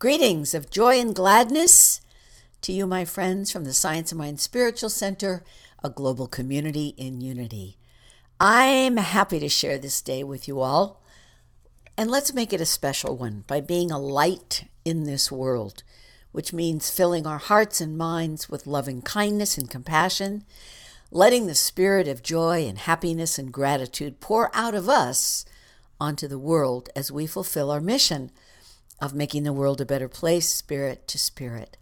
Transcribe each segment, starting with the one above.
Greetings of joy and gladness to you, my friends, from the Science of Mind Spiritual Center, a global community in unity. I'm happy to share this day with you all, and let's make it a special one by being a light in this world, which means filling our hearts and minds with loving kindness and compassion, letting the spirit of joy and happiness and gratitude pour out of us onto the world as we fulfill our mission of making the world a better place, spirit to spirit.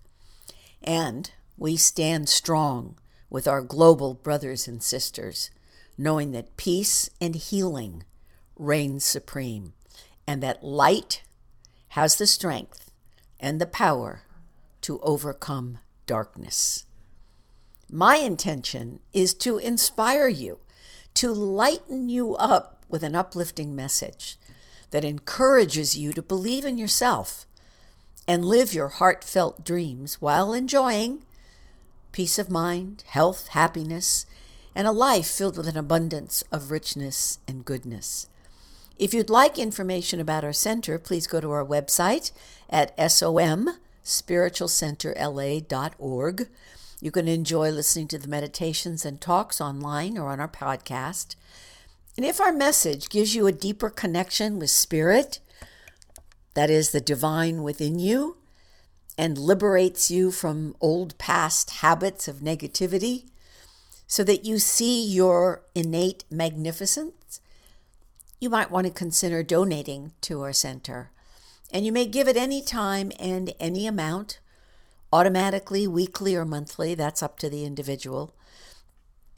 And we stand strong with our global brothers and sisters, knowing that peace and healing reign supreme, and that light has the strength and the power to overcome darkness. My intention is to inspire you, to lighten you up with an uplifting message that encourages you to believe in yourself and live your heartfelt dreams while enjoying peace of mind, health, happiness, and a life filled with an abundance of richness and goodness. If you'd like information about our center, please go to our website at somspiritualcenterla.org. You can enjoy listening to the meditations and talks online or on our podcast. And if our message gives you a deeper connection with spirit, that is the divine within you, and liberates you from old past habits of negativity, so that you see your innate magnificence, you might want to consider donating to our center. And you may give at any time and any amount, automatically, weekly, or monthly. That's up to the individual.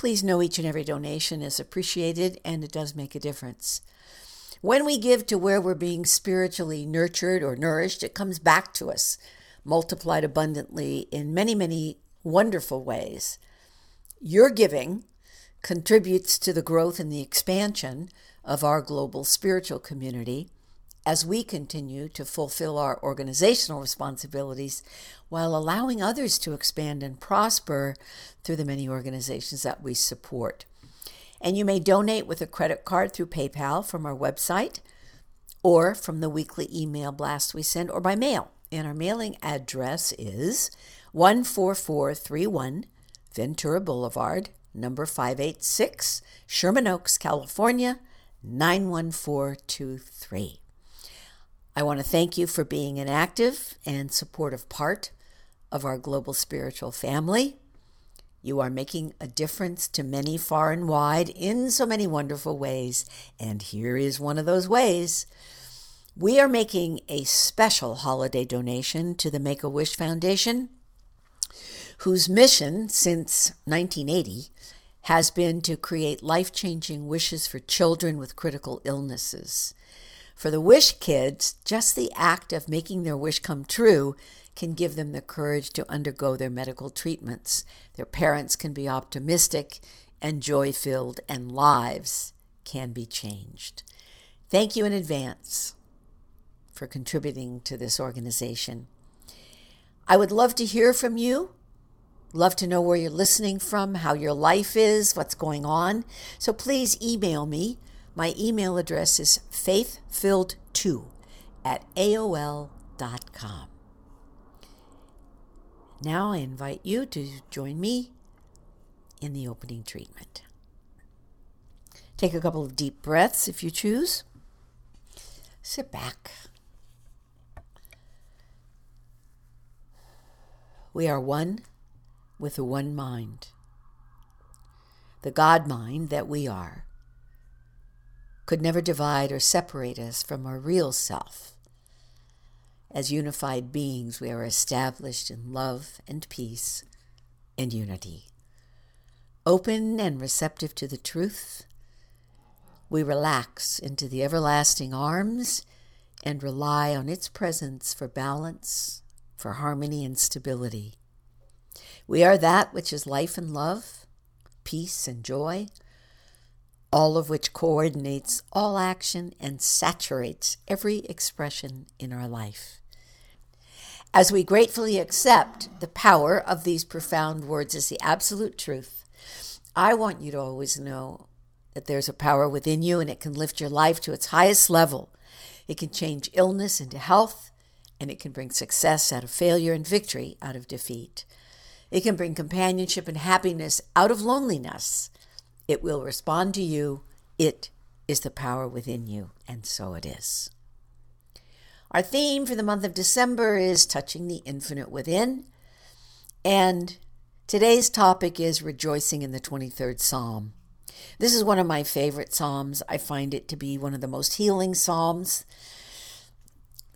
Please know each and every donation is appreciated and it does make a difference. When we give to where we're being spiritually nurtured or nourished, it comes back to us, multiplied abundantly in many, many wonderful ways. Your giving contributes to the growth and the expansion of our global spiritual community as we continue to fulfill our organizational responsibilities while allowing others to expand and prosper through the many organizations that we support. And you may donate with a credit card through PayPal from our website or from the weekly email blast we send or by mail. And our mailing address is 14431 Ventura Boulevard, number 586, Sherman Oaks, California, 91423. I want to thank you for being an active and supportive part of our global spiritual family. You are making a difference to many far and wide in so many wonderful ways. And here is one of those ways. We are making a special holiday donation to the Make a Wish Foundation, whose mission since 1980 has been to create life changing wishes for children with critical illnesses. For the wish kids, just the act of making their wish come true can give them the courage to undergo their medical treatments. Their parents can be optimistic and joy filled, and lives can be changed. Thank you in advance for contributing to this organization. I would love to hear from you. Love to know where you're listening from, how your life is, what's going on. So please email me my email address is faithfilled2 at AOL.com. Now I invite you to join me in the opening treatment. Take a couple of deep breaths if you choose. Sit back. We are one with the one mind, the God mind that we are could never divide or separate us from our real self. As unified beings, we are established in love and peace and unity. Open and receptive to the truth, we relax into the everlasting arms and rely on its presence for balance, for harmony and stability. We are that which is life and love, peace and joy, all of which coordinates all action and saturates every expression in our life. As we gratefully accept the power of these profound words as the absolute truth, I want you to always know that there's a power within you and it can lift your life to its highest level. It can change illness into health and it can bring success out of failure and victory out of defeat. It can bring companionship and happiness out of loneliness. It will respond to you. It is the power within you, and so it is. Our theme for the month of December is touching the infinite within. And today's topic is rejoicing in the 23rd Psalm. This is one of my favorite Psalms. I find it to be one of the most healing Psalms.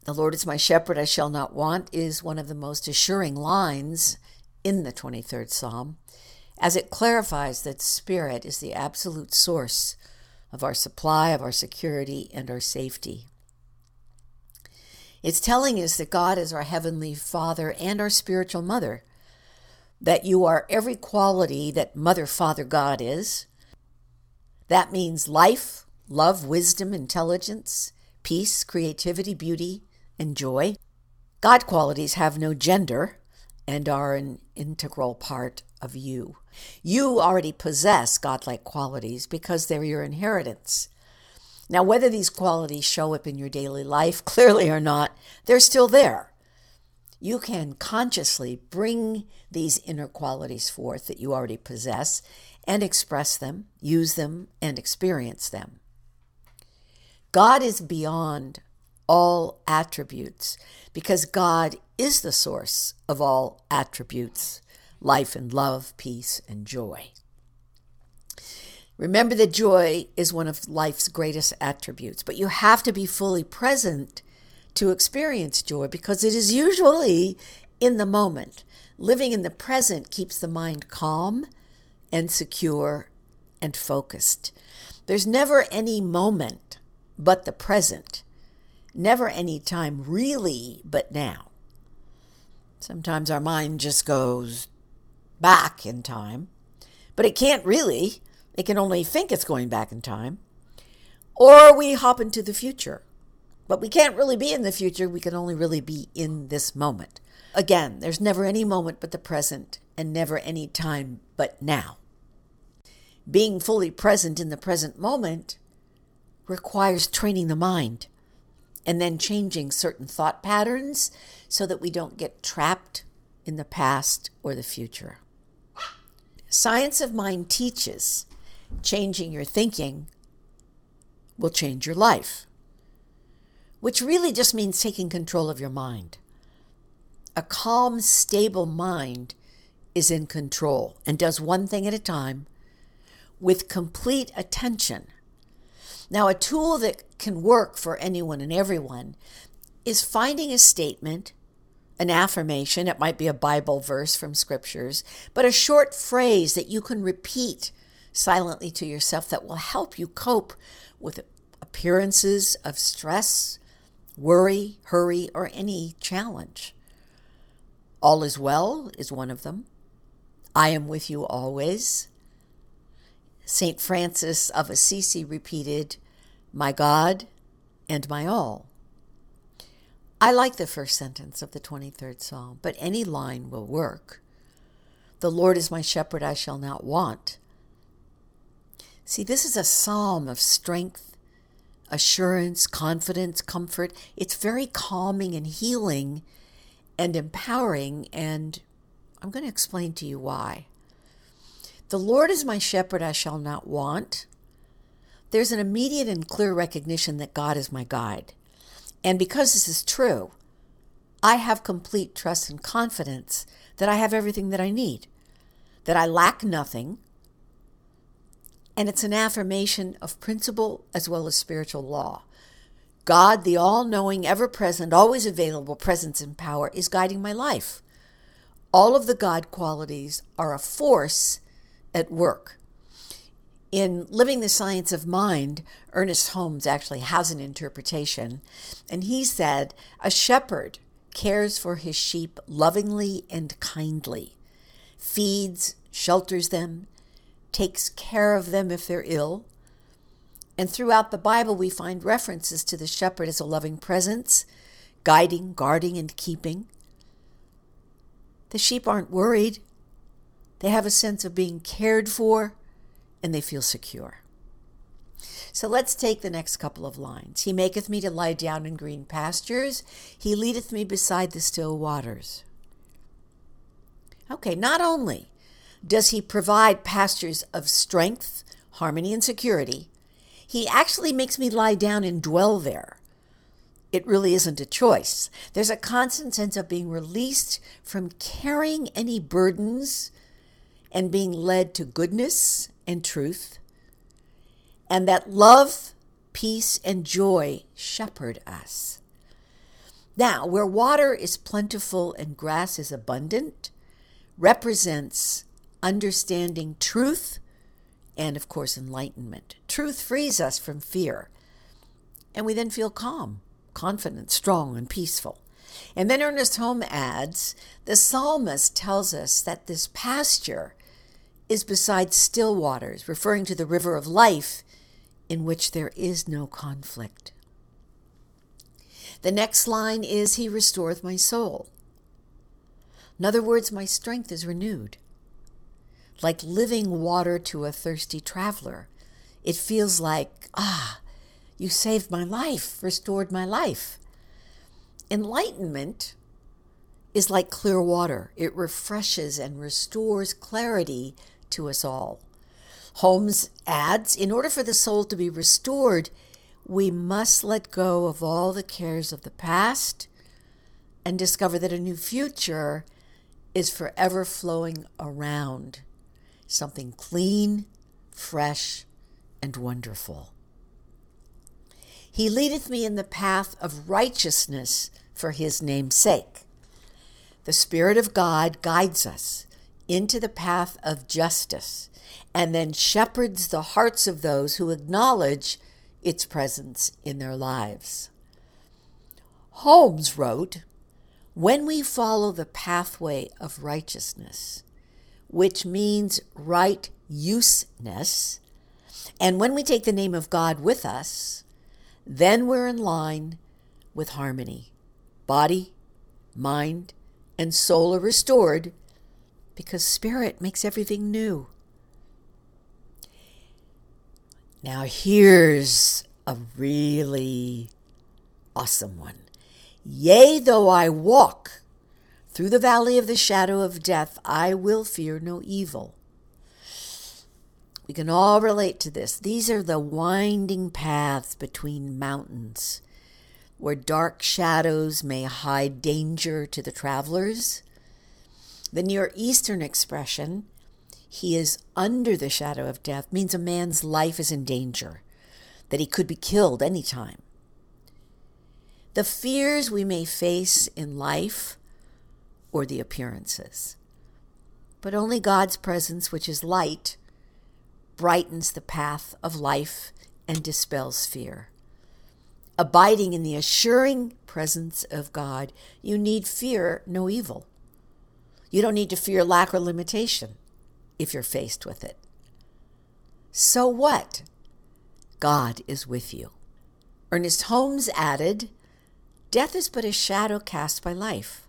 The Lord is my shepherd, I shall not want, is one of the most assuring lines in the 23rd Psalm, as it clarifies that Spirit is the absolute source of our supply, of our security, and our safety. It's telling us that God is our Heavenly Father and our spiritual mother, that you are every quality that Mother, Father, God is. That means life, love, wisdom, intelligence, peace, creativity, beauty, and joy. God qualities have no gender and are an integral part of you. You already possess godlike qualities because they're your inheritance. Now, whether these qualities show up in your daily life clearly or not, they're still there. You can consciously bring these inner qualities forth that you already possess and express them, use them, and experience them. God is beyond all attributes because God is the source of all attributes life and love, peace and joy. Remember that joy is one of life's greatest attributes, but you have to be fully present to experience joy because it is usually in the moment. Living in the present keeps the mind calm and secure and focused. There's never any moment but the present, never any time really but now. Sometimes our mind just goes back in time, but it can't really it can only think it's going back in time. Or we hop into the future. But we can't really be in the future. We can only really be in this moment. Again, there's never any moment but the present, and never any time but now. Being fully present in the present moment requires training the mind and then changing certain thought patterns so that we don't get trapped in the past or the future. Science of Mind teaches changing your thinking will change your life, which really just means taking control of your mind. A calm, stable mind is in control and does one thing at a time with complete attention. Now, a tool that can work for anyone and everyone is finding a statement, an affirmation, it might be a Bible verse from scriptures, but a short phrase that you can repeat silently to yourself that will help you cope with appearances of stress, worry, hurry, or any challenge. All is well is one of them. I am with you always. St. Francis of Assisi repeated, My God and my all. I like the first sentence of the 23rd Psalm, but any line will work. The Lord is my shepherd, I shall not want. See, this is a psalm of strength, assurance, confidence, comfort. It's very calming and healing and empowering, and I'm going to explain to you why. The Lord is my shepherd, I shall not want. There's an immediate and clear recognition that God is my guide. And because this is true, I have complete trust and confidence that I have everything that I need, that I lack nothing, and it's an affirmation of principle as well as spiritual law. God, the all knowing, ever present, always available presence and power, is guiding my life. All of the God qualities are a force at work. In Living the Science of Mind, Ernest Holmes actually has an interpretation, and he said, A shepherd cares for his sheep lovingly and kindly, feeds, shelters them, takes care of them if they're ill. And throughout the Bible, we find references to the shepherd as a loving presence, guiding, guarding, and keeping. The sheep aren't worried. They have a sense of being cared for and they feel secure. So let's take the next couple of lines. He maketh me to lie down in green pastures, he leadeth me beside the still waters. Okay, not only does he provide pastures of strength, harmony, and security, he actually makes me lie down and dwell there. It really isn't a choice. There's a constant sense of being released from carrying any burdens and being led to goodness and truth, and that love, peace, and joy shepherd us. Now, where water is plentiful and grass is abundant, represents understanding truth and, of course, enlightenment. Truth frees us from fear, and we then feel calm, confident, strong, and peaceful. And then Ernest Holmes adds the psalmist tells us that this pasture is beside still waters, referring to the river of life in which there is no conflict. The next line is He restoreth my soul. In other words, my strength is renewed. Like living water to a thirsty traveler, it feels like, ah, you saved my life, restored my life. Enlightenment is like clear water, it refreshes and restores clarity to us all. Holmes adds In order for the soul to be restored, we must let go of all the cares of the past and discover that a new future is forever flowing around something clean, fresh, and wonderful. He leadeth me in the path of righteousness for his name's sake. The Spirit of God guides us into the path of justice and then shepherds the hearts of those who acknowledge its presence in their lives. Holmes wrote, When we follow the pathway of righteousness, which means right useness, and when we take the name of God with us, then we're in line with harmony. Body, mind, and soul are restored because Spirit makes everything new. Now, here's a really awesome one. Yea, though I walk through the valley of the shadow of death, I will fear no evil. We can all relate to this. These are the winding paths between mountains where dark shadows may hide danger to the travelers the Near Eastern expression, he is under the shadow of death, means a man's life is in danger, that he could be killed any time. The fears we may face in life or the appearances. But only God's presence, which is light, brightens the path of life and dispels fear. Abiding in the assuring presence of God, you need fear no evil. You don't need to fear lack or limitation if you're faced with it. So what? God is with you. Ernest Holmes added, Death is but a shadow cast by life.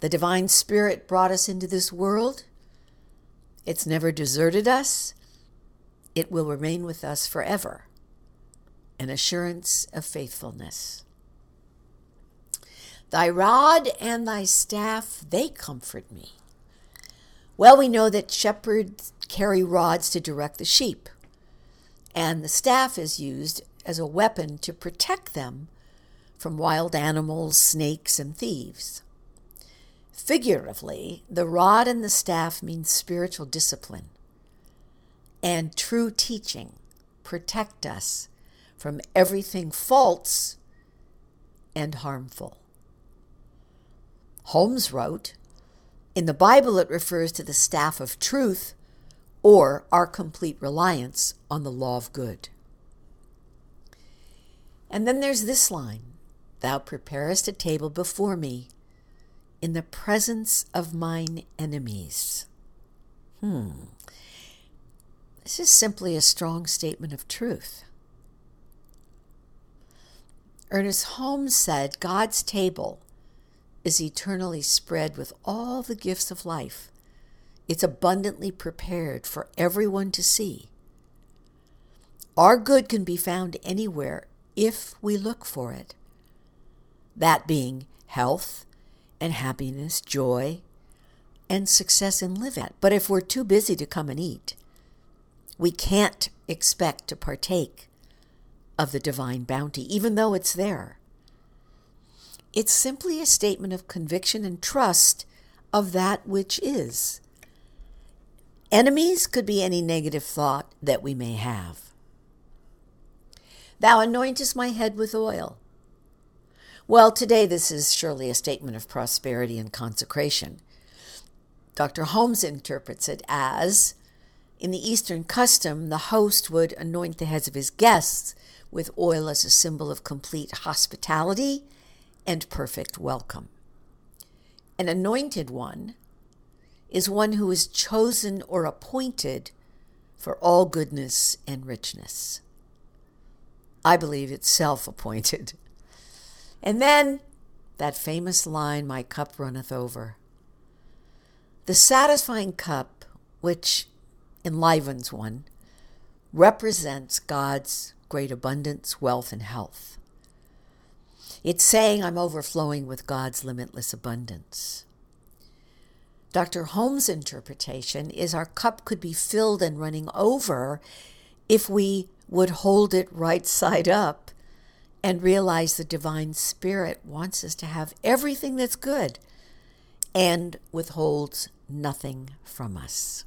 The divine spirit brought us into this world. It's never deserted us. It will remain with us forever. An assurance of faithfulness. Thy rod and thy staff, they comfort me. Well, we know that shepherds carry rods to direct the sheep, and the staff is used as a weapon to protect them from wild animals, snakes, and thieves. Figuratively, the rod and the staff mean spiritual discipline and true teaching protect us from everything false and harmful. Holmes wrote, In the Bible, it refers to the staff of truth or our complete reliance on the law of good. And then there's this line Thou preparest a table before me in the presence of mine enemies. Hmm. This is simply a strong statement of truth. Ernest Holmes said God's table is eternally spread with all the gifts of life. It's abundantly prepared for everyone to see. Our good can be found anywhere if we look for it. That being health and happiness, joy, and success in live at. But if we're too busy to come and eat, we can't expect to partake of the divine bounty, even though it's there. It's simply a statement of conviction and trust of that which is. Enemies could be any negative thought that we may have. Thou anointest my head with oil. Well, today this is surely a statement of prosperity and consecration. Dr. Holmes interprets it as in the Eastern custom, the host would anoint the heads of his guests with oil as a symbol of complete hospitality and perfect welcome. An anointed one is one who is chosen or appointed for all goodness and richness. I believe it's self appointed. And then that famous line, My cup runneth over. The satisfying cup, which enlivens one, represents God's great abundance, wealth, and health. It's saying I'm overflowing with God's limitless abundance. Dr. Holmes' interpretation is our cup could be filled and running over if we would hold it right side up and realize the divine spirit wants us to have everything that's good and withholds nothing from us.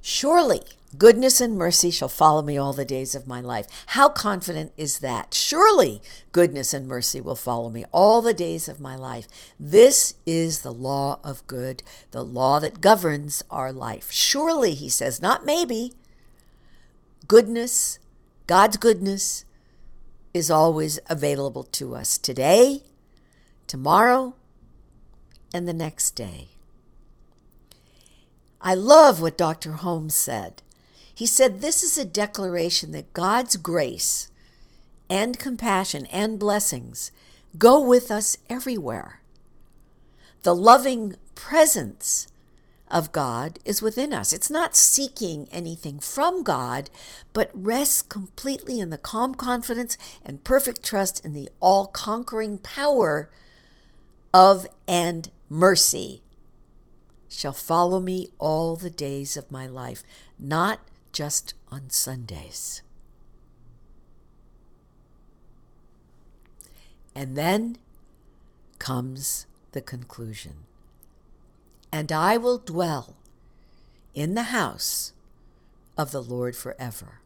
Surely goodness and mercy shall follow me all the days of my life. How confident is that? Surely goodness and mercy will follow me all the days of my life. This is the law of good, the law that governs our life. Surely, he says, not maybe. Goodness, God's goodness, is always available to us today, tomorrow, and the next day. I love what Dr. Holmes said. He said, This is a declaration that God's grace and compassion and blessings go with us everywhere. The loving presence of God is within us. It's not seeking anything from God, but rests completely in the calm confidence and perfect trust in the all conquering power of and mercy shall follow me all the days of my life, not just on Sundays. And then comes the conclusion. And I will dwell in the house of the Lord forever.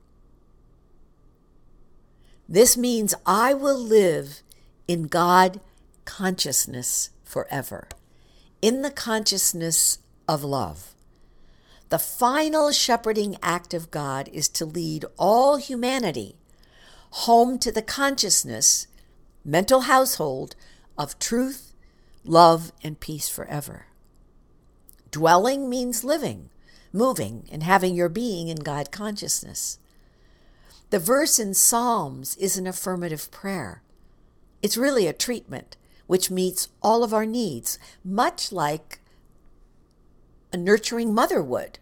This means I will live in God consciousness forever in the consciousness of love. The final shepherding act of God is to lead all humanity home to the consciousness, mental household of truth, love, and peace forever. Dwelling means living, moving, and having your being in God consciousness. The verse in Psalms is an affirmative prayer. It's really a treatment which meets all of our needs, much like a nurturing mother would.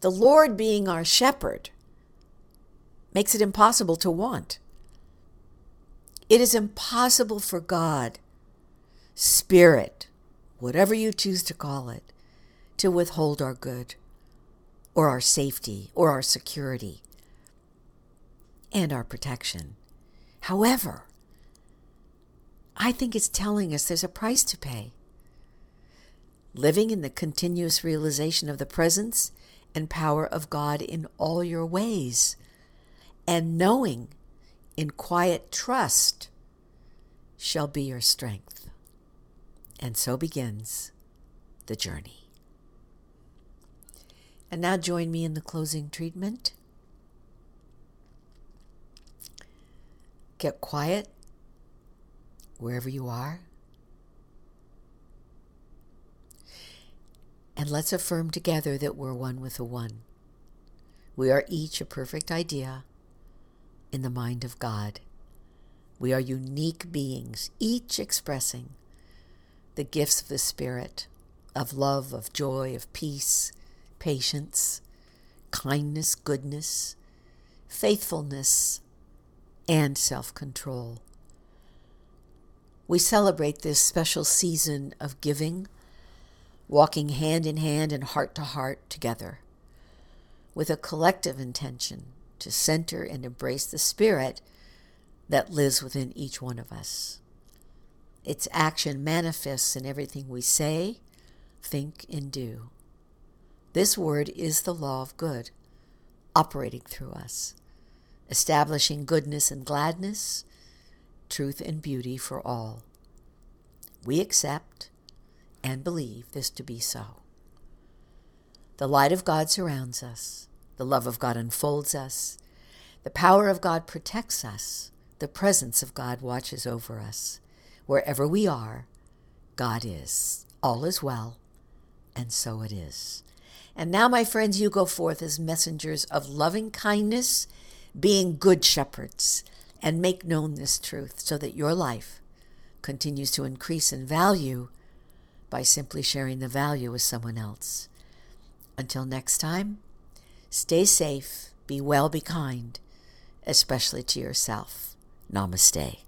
The Lord being our shepherd makes it impossible to want. It is impossible for God, Spirit, whatever you choose to call it, to withhold our good or our safety or our security and our protection. However, I think it's telling us there's a price to pay. Living in the continuous realization of the presence and power of God in all your ways, and knowing in quiet trust shall be your strength. And so begins the journey. And now join me in the closing treatment. Get quiet wherever you are. And let's affirm together that we're one with the One. We are each a perfect idea in the mind of God. We are unique beings, each expressing the gifts of the Spirit of love, of joy, of peace, patience, kindness, goodness, faithfulness, and self control. We celebrate this special season of giving, walking hand in hand and heart to heart together, with a collective intention to center and embrace the Spirit that lives within each one of us. Its action manifests in everything we say, think, and do. This word is the law of good, operating through us, establishing goodness and gladness, truth and beauty for all. We accept and believe this to be so. The light of God surrounds us, the love of God unfolds us, the power of God protects us, the presence of God watches over us. Wherever we are, God is. All is well, and so it is. And now, my friends, you go forth as messengers of loving kindness, being good shepherds, and make known this truth so that your life continues to increase in value by simply sharing the value with someone else. Until next time, stay safe, be well, be kind, especially to yourself. Namaste.